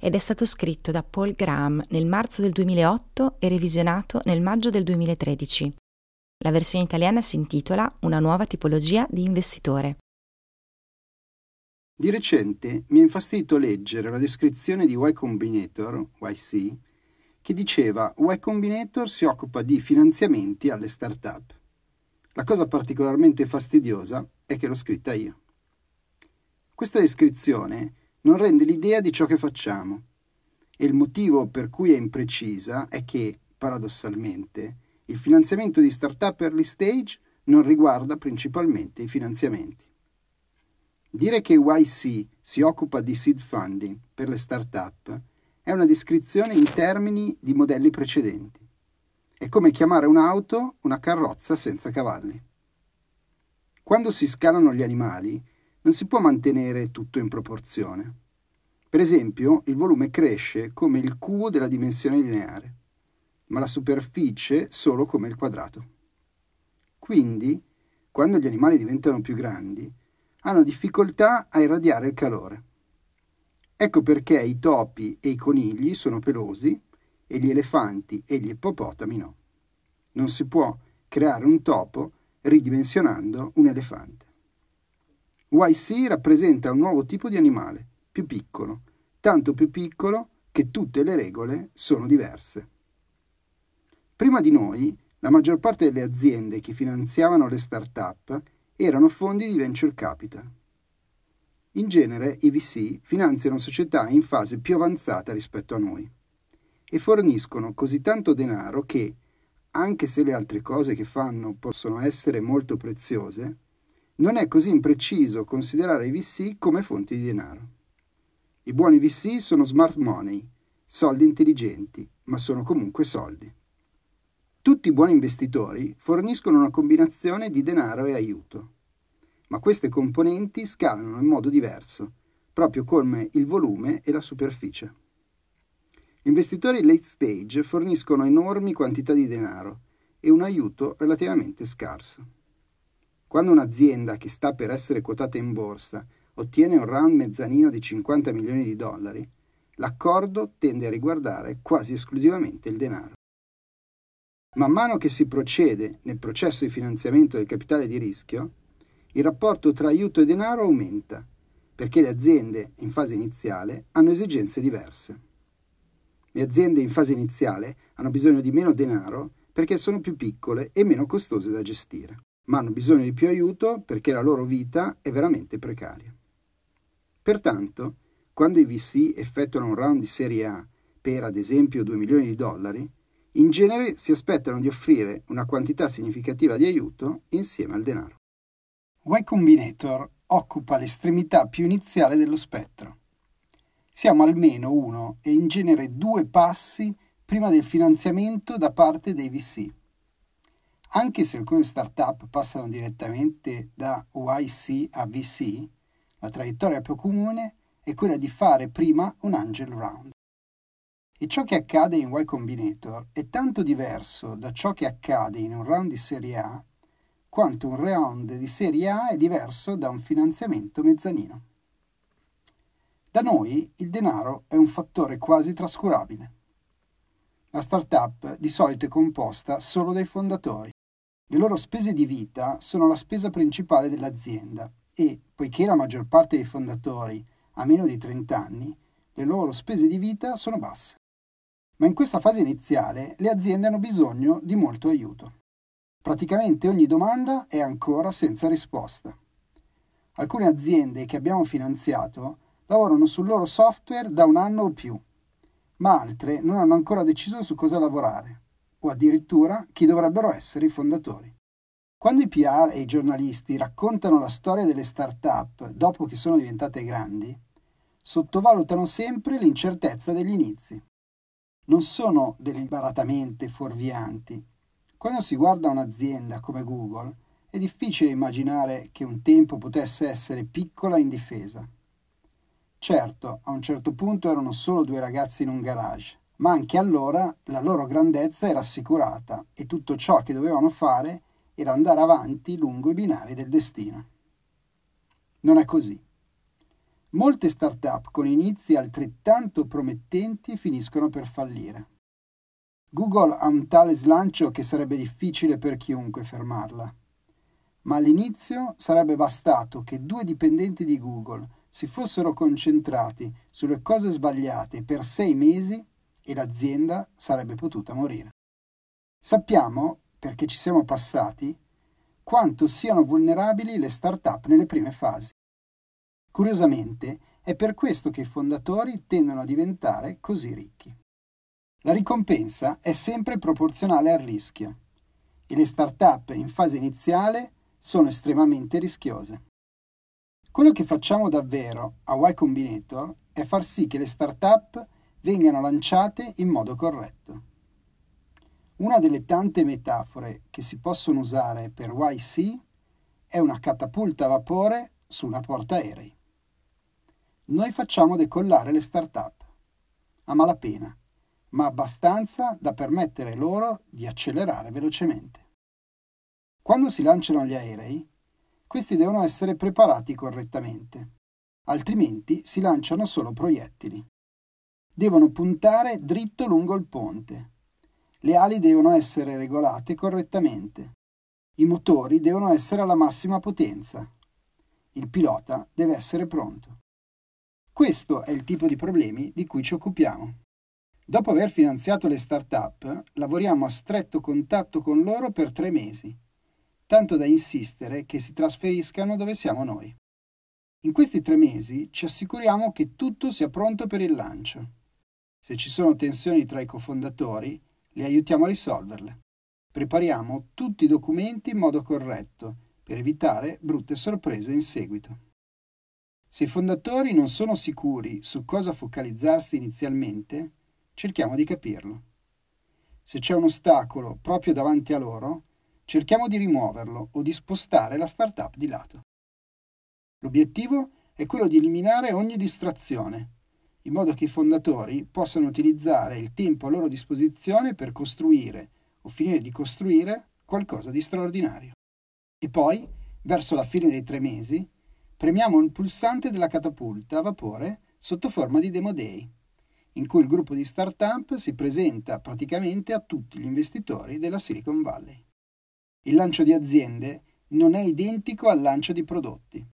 ed è stato scritto da Paul Graham nel marzo del 2008 e revisionato nel maggio del 2013. La versione italiana si intitola Una nuova tipologia di investitore. Di recente mi ha infastidito leggere la descrizione di Y Combinator, YC, che diceva Y Combinator si occupa di finanziamenti alle start-up. La cosa particolarmente fastidiosa è che l'ho scritta io. Questa descrizione non rende l'idea di ciò che facciamo. E il motivo per cui è imprecisa è che, paradossalmente, il finanziamento di startup early stage non riguarda principalmente i finanziamenti. Dire che YC si occupa di seed funding per le startup è una descrizione in termini di modelli precedenti. È come chiamare un'auto una carrozza senza cavalli. Quando si scalano gli animali, non si può mantenere tutto in proporzione. Per esempio, il volume cresce come il cubo della dimensione lineare, ma la superficie solo come il quadrato. Quindi, quando gli animali diventano più grandi, hanno difficoltà a irradiare il calore. Ecco perché i topi e i conigli sono pelosi e gli elefanti e gli ippopotami no. Non si può creare un topo ridimensionando un elefante. YC rappresenta un nuovo tipo di animale, più piccolo, tanto più piccolo che tutte le regole sono diverse. Prima di noi, la maggior parte delle aziende che finanziavano le start-up erano fondi di venture capital. In genere i VC finanziano società in fase più avanzata rispetto a noi e forniscono così tanto denaro che, anche se le altre cose che fanno possono essere molto preziose, non è così impreciso considerare i VC come fonti di denaro. I buoni VC sono smart money, soldi intelligenti, ma sono comunque soldi. Tutti i buoni investitori forniscono una combinazione di denaro e aiuto, ma queste componenti scalano in modo diverso, proprio come il volume e la superficie. Gli investitori late stage forniscono enormi quantità di denaro e un aiuto relativamente scarso. Quando un'azienda che sta per essere quotata in borsa ottiene un round mezzanino di 50 milioni di dollari, l'accordo tende a riguardare quasi esclusivamente il denaro. Man mano che si procede nel processo di finanziamento del capitale di rischio, il rapporto tra aiuto e denaro aumenta, perché le aziende in fase iniziale hanno esigenze diverse. Le aziende in fase iniziale hanno bisogno di meno denaro perché sono più piccole e meno costose da gestire ma hanno bisogno di più aiuto perché la loro vita è veramente precaria. Pertanto, quando i VC effettuano un round di serie A per, ad esempio, 2 milioni di dollari, in genere si aspettano di offrire una quantità significativa di aiuto insieme al denaro. Y Combinator occupa l'estremità più iniziale dello spettro. Siamo almeno uno e in genere due passi prima del finanziamento da parte dei VC. Anche se alcune startup passano direttamente da YC a VC, la traiettoria più comune è quella di fare prima un angel round. E ciò che accade in Y Combinator è tanto diverso da ciò che accade in un round di serie A, quanto un round di serie A è diverso da un finanziamento mezzanino. Da noi il denaro è un fattore quasi trascurabile. La startup di solito è composta solo dai fondatori le loro spese di vita sono la spesa principale dell'azienda e, poiché la maggior parte dei fondatori ha meno di 30 anni, le loro spese di vita sono basse. Ma in questa fase iniziale le aziende hanno bisogno di molto aiuto. Praticamente ogni domanda è ancora senza risposta. Alcune aziende che abbiamo finanziato lavorano sul loro software da un anno o più, ma altre non hanno ancora deciso su cosa lavorare o addirittura chi dovrebbero essere i fondatori. Quando i PR e i giornalisti raccontano la storia delle start-up dopo che sono diventate grandi, sottovalutano sempre l'incertezza degli inizi. non sono deliberatamente fuorvianti. Quando si guarda un'azienda come Google, è difficile immaginare che un tempo potesse essere piccola e indifesa. Certo, a un certo punto erano solo due ragazzi in un garage, ma anche allora la loro grandezza era assicurata e tutto ciò che dovevano fare era andare avanti lungo i binari del destino. Non è così. Molte start-up con inizi altrettanto promettenti finiscono per fallire. Google ha un tale slancio che sarebbe difficile per chiunque fermarla. Ma all'inizio sarebbe bastato che due dipendenti di Google si fossero concentrati sulle cose sbagliate per sei mesi e l'azienda sarebbe potuta morire. Sappiamo, perché ci siamo passati, quanto siano vulnerabili le start-up nelle prime fasi. Curiosamente, è per questo che i fondatori tendono a diventare così ricchi. La ricompensa è sempre proporzionale al rischio e le start-up in fase iniziale sono estremamente rischiose. Quello che facciamo davvero a Y Combinator è far sì che le start-up vengano lanciate in modo corretto. Una delle tante metafore che si possono usare per YC è una catapulta a vapore su una portaerei. Noi facciamo decollare le start-up, a malapena, ma abbastanza da permettere loro di accelerare velocemente. Quando si lanciano gli aerei, questi devono essere preparati correttamente, altrimenti si lanciano solo proiettili. Devono puntare dritto lungo il ponte le ali devono essere regolate correttamente. I motori devono essere alla massima potenza. Il pilota deve essere pronto. Questo è il tipo di problemi di cui ci occupiamo. Dopo aver finanziato le start-up, lavoriamo a stretto contatto con loro per tre mesi, tanto da insistere che si trasferiscano dove siamo noi. In questi tre mesi ci assicuriamo che tutto sia pronto per il lancio. Se ci sono tensioni tra i cofondatori, li aiutiamo a risolverle. Prepariamo tutti i documenti in modo corretto per evitare brutte sorprese in seguito. Se i fondatori non sono sicuri su cosa focalizzarsi inizialmente, cerchiamo di capirlo. Se c'è un ostacolo proprio davanti a loro, cerchiamo di rimuoverlo o di spostare la startup di lato. L'obiettivo è quello di eliminare ogni distrazione in modo che i fondatori possano utilizzare il tempo a loro disposizione per costruire o finire di costruire qualcosa di straordinario. E poi, verso la fine dei tre mesi, premiamo il pulsante della catapulta a vapore sotto forma di Demo Day, in cui il gruppo di startup si presenta praticamente a tutti gli investitori della Silicon Valley. Il lancio di aziende non è identico al lancio di prodotti.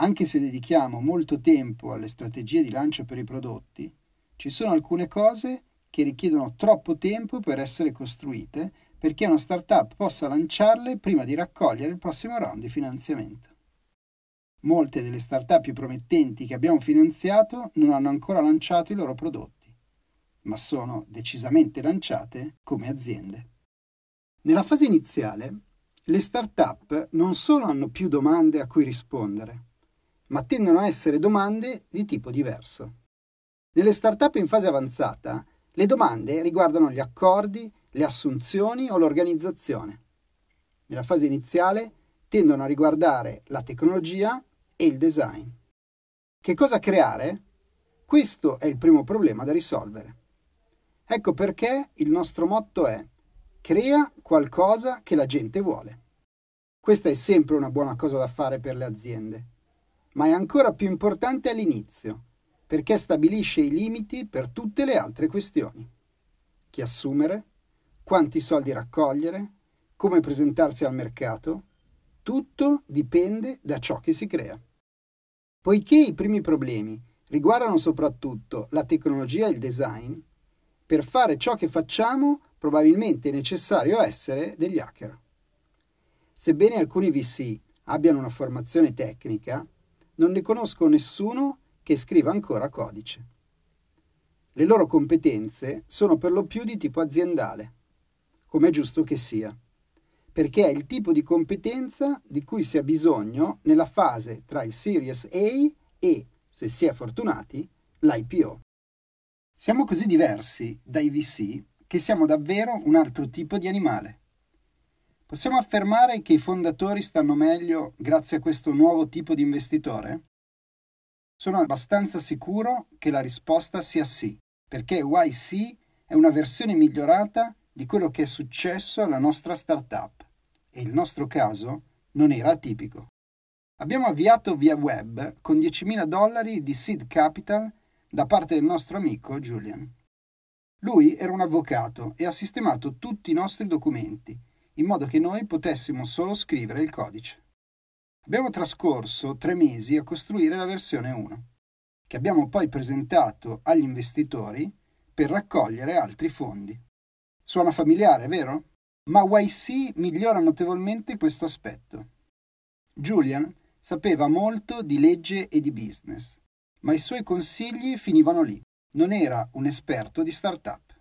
Anche se dedichiamo molto tempo alle strategie di lancio per i prodotti, ci sono alcune cose che richiedono troppo tempo per essere costruite perché una startup possa lanciarle prima di raccogliere il prossimo round di finanziamento. Molte delle startup più promettenti che abbiamo finanziato non hanno ancora lanciato i loro prodotti, ma sono decisamente lanciate come aziende. Nella fase iniziale, le startup non solo hanno più domande a cui rispondere, ma tendono a essere domande di tipo diverso. Nelle start-up in fase avanzata, le domande riguardano gli accordi, le assunzioni o l'organizzazione. Nella fase iniziale tendono a riguardare la tecnologia e il design. Che cosa creare? Questo è il primo problema da risolvere. Ecco perché il nostro motto è crea qualcosa che la gente vuole. Questa è sempre una buona cosa da fare per le aziende ma è ancora più importante all'inizio, perché stabilisce i limiti per tutte le altre questioni. Chi assumere, quanti soldi raccogliere, come presentarsi al mercato, tutto dipende da ciò che si crea. Poiché i primi problemi riguardano soprattutto la tecnologia e il design, per fare ciò che facciamo probabilmente è necessario essere degli hacker. Sebbene alcuni VC abbiano una formazione tecnica, non ne conosco nessuno che scriva ancora codice. Le loro competenze sono per lo più di tipo aziendale, come è giusto che sia, perché è il tipo di competenza di cui si ha bisogno nella fase tra il Series A e, se si è fortunati, l'IPO. Siamo così diversi dai VC che siamo davvero un altro tipo di animale. Possiamo affermare che i fondatori stanno meglio grazie a questo nuovo tipo di investitore? Sono abbastanza sicuro che la risposta sia sì, perché YC è una versione migliorata di quello che è successo alla nostra startup e il nostro caso non era atipico. Abbiamo avviato via web con 10.000 dollari di seed capital da parte del nostro amico Julian. Lui era un avvocato e ha sistemato tutti i nostri documenti, in modo che noi potessimo solo scrivere il codice. Abbiamo trascorso tre mesi a costruire la versione 1, che abbiamo poi presentato agli investitori per raccogliere altri fondi. Suona familiare, vero? Ma YC migliora notevolmente questo aspetto. Julian sapeva molto di legge e di business ma i suoi consigli finivano lì. Non era un esperto di startup.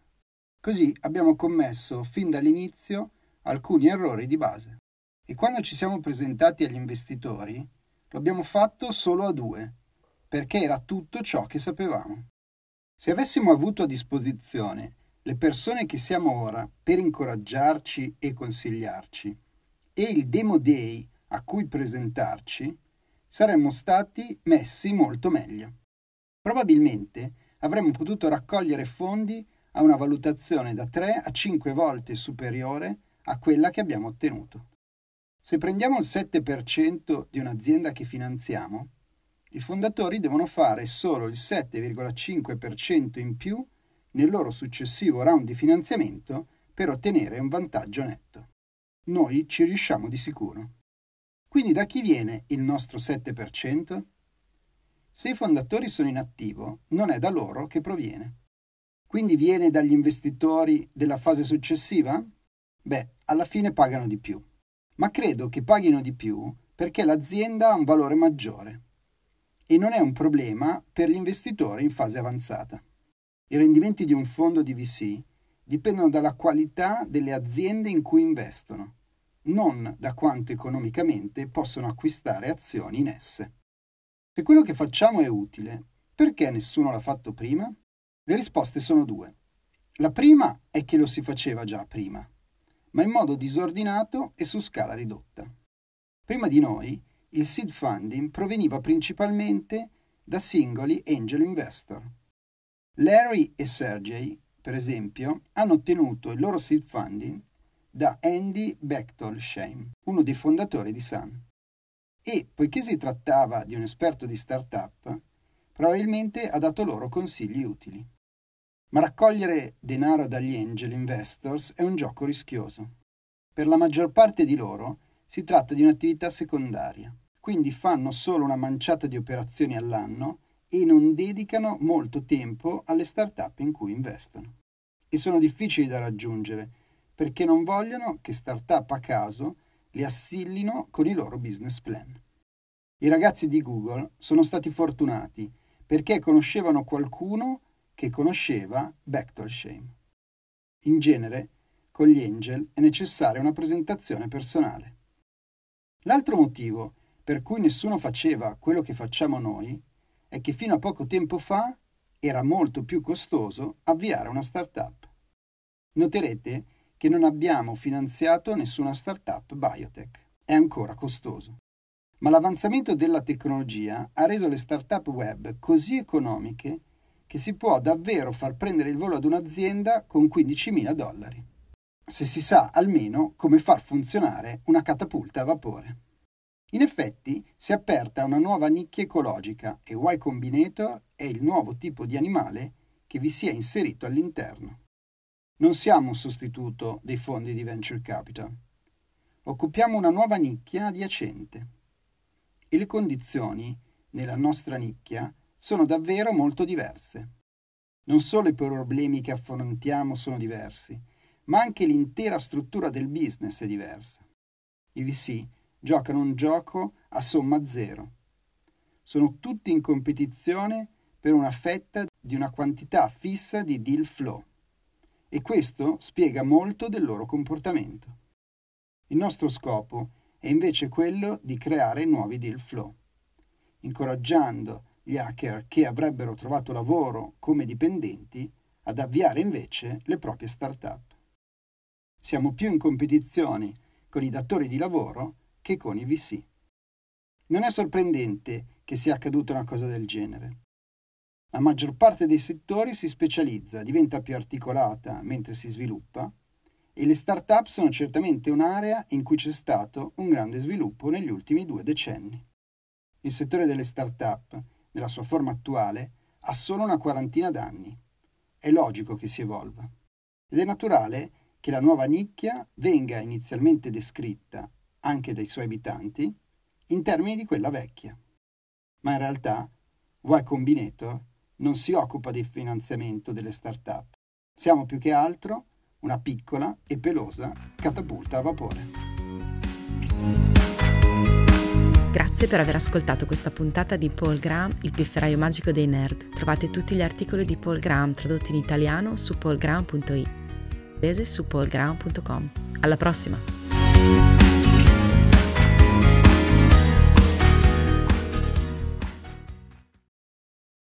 Così abbiamo commesso fin dall'inizio alcuni errori di base. E quando ci siamo presentati agli investitori, lo abbiamo fatto solo a due, perché era tutto ciò che sapevamo. Se avessimo avuto a disposizione le persone che siamo ora per incoraggiarci e consigliarci e il Demo Day a cui presentarci, saremmo stati messi molto meglio. Probabilmente avremmo potuto raccogliere fondi a una valutazione da 3 a 5 volte superiore a quella che abbiamo ottenuto. Se prendiamo il 7% di un'azienda che finanziamo, i fondatori devono fare solo il 7,5% in più nel loro successivo round di finanziamento per ottenere un vantaggio netto. Noi ci riusciamo di sicuro. Quindi da chi viene il nostro 7%? Se i fondatori sono in attivo, non è da loro che proviene. Quindi viene dagli investitori della fase successiva? Beh, alla fine pagano di più. Ma credo che paghino di più perché l'azienda ha un valore maggiore e non è un problema per gli investitori in fase avanzata. I rendimenti di un fondo di VC dipendono dalla qualità delle aziende in cui investono non da quanto economicamente possono acquistare azioni in esse. Se quello che facciamo è utile, perché nessuno l'ha fatto prima? Le risposte sono due. La prima è che lo si faceva già prima, ma in modo disordinato e su scala ridotta. Prima di noi, il seed funding proveniva principalmente da singoli angel investor. Larry e Sergey, per esempio, hanno ottenuto il loro seed funding da Andy Bechtolsheim, uno dei fondatori di Sun. E, poiché si trattava di un esperto di startup, probabilmente ha dato loro consigli utili. Ma raccogliere denaro dagli angel investors è un gioco rischioso. Per la maggior parte di loro si tratta di un'attività secondaria, quindi fanno solo una manciata di operazioni all'anno e non dedicano molto tempo alle start-up in cui investono. E sono difficili da raggiungere perché non vogliono che start-up a caso li assillino con i loro business plan. I ragazzi di Google sono stati fortunati perché conoscevano qualcuno che conosceva Bechtolsheim. In genere, con gli angel è necessaria una presentazione personale. L'altro motivo per cui nessuno faceva quello che facciamo noi è che fino a poco tempo fa era molto più costoso avviare una startup. Noterete che non abbiamo finanziato nessuna startup biotech. È ancora costoso. Ma l'avanzamento della tecnologia ha reso le startup web così economiche che si può davvero far prendere il volo ad un'azienda con 15.000 dollari, se si sa almeno come far funzionare una catapulta a vapore. In effetti si è aperta una nuova nicchia ecologica e Y Combinator è il nuovo tipo di animale che vi si è inserito all'interno. Non siamo un sostituto dei fondi di venture capital. Occupiamo una nuova nicchia adiacente. E le condizioni nella nostra nicchia sono davvero molto diverse. Non solo i problemi che affrontiamo sono diversi, ma anche l'intera struttura del business è diversa. I VC giocano un gioco a somma zero. Sono tutti in competizione per una fetta di una quantità fissa di deal flow e questo spiega molto del loro comportamento. Il nostro scopo è invece quello di creare nuovi deal flow, incoraggiando gli hacker che avrebbero trovato lavoro come dipendenti ad avviare invece le proprie start-up. Siamo più in competizione con i datori di lavoro che con i VC. Non è sorprendente che sia accaduta una cosa del genere. La maggior parte dei settori si specializza, diventa più articolata mentre si sviluppa e le start-up sono certamente un'area in cui c'è stato un grande sviluppo negli ultimi due decenni. Il settore delle start-up, nella sua forma attuale, ha solo una quarantina d'anni. È logico che si evolva. Ed è naturale che la nuova nicchia venga inizialmente descritta, anche dai suoi abitanti, in termini di quella vecchia. Ma in realtà Y Combinator non si occupa di finanziamento delle start-up. Siamo più che altro una piccola e pelosa catapulta a vapore. Grazie per aver ascoltato questa puntata di Paul Graham, il pifferaio magico dei nerd. Trovate tutti gli articoli di Paul Graham tradotti in italiano su paulgraham.it, su paulgraham.com. Alla prossima!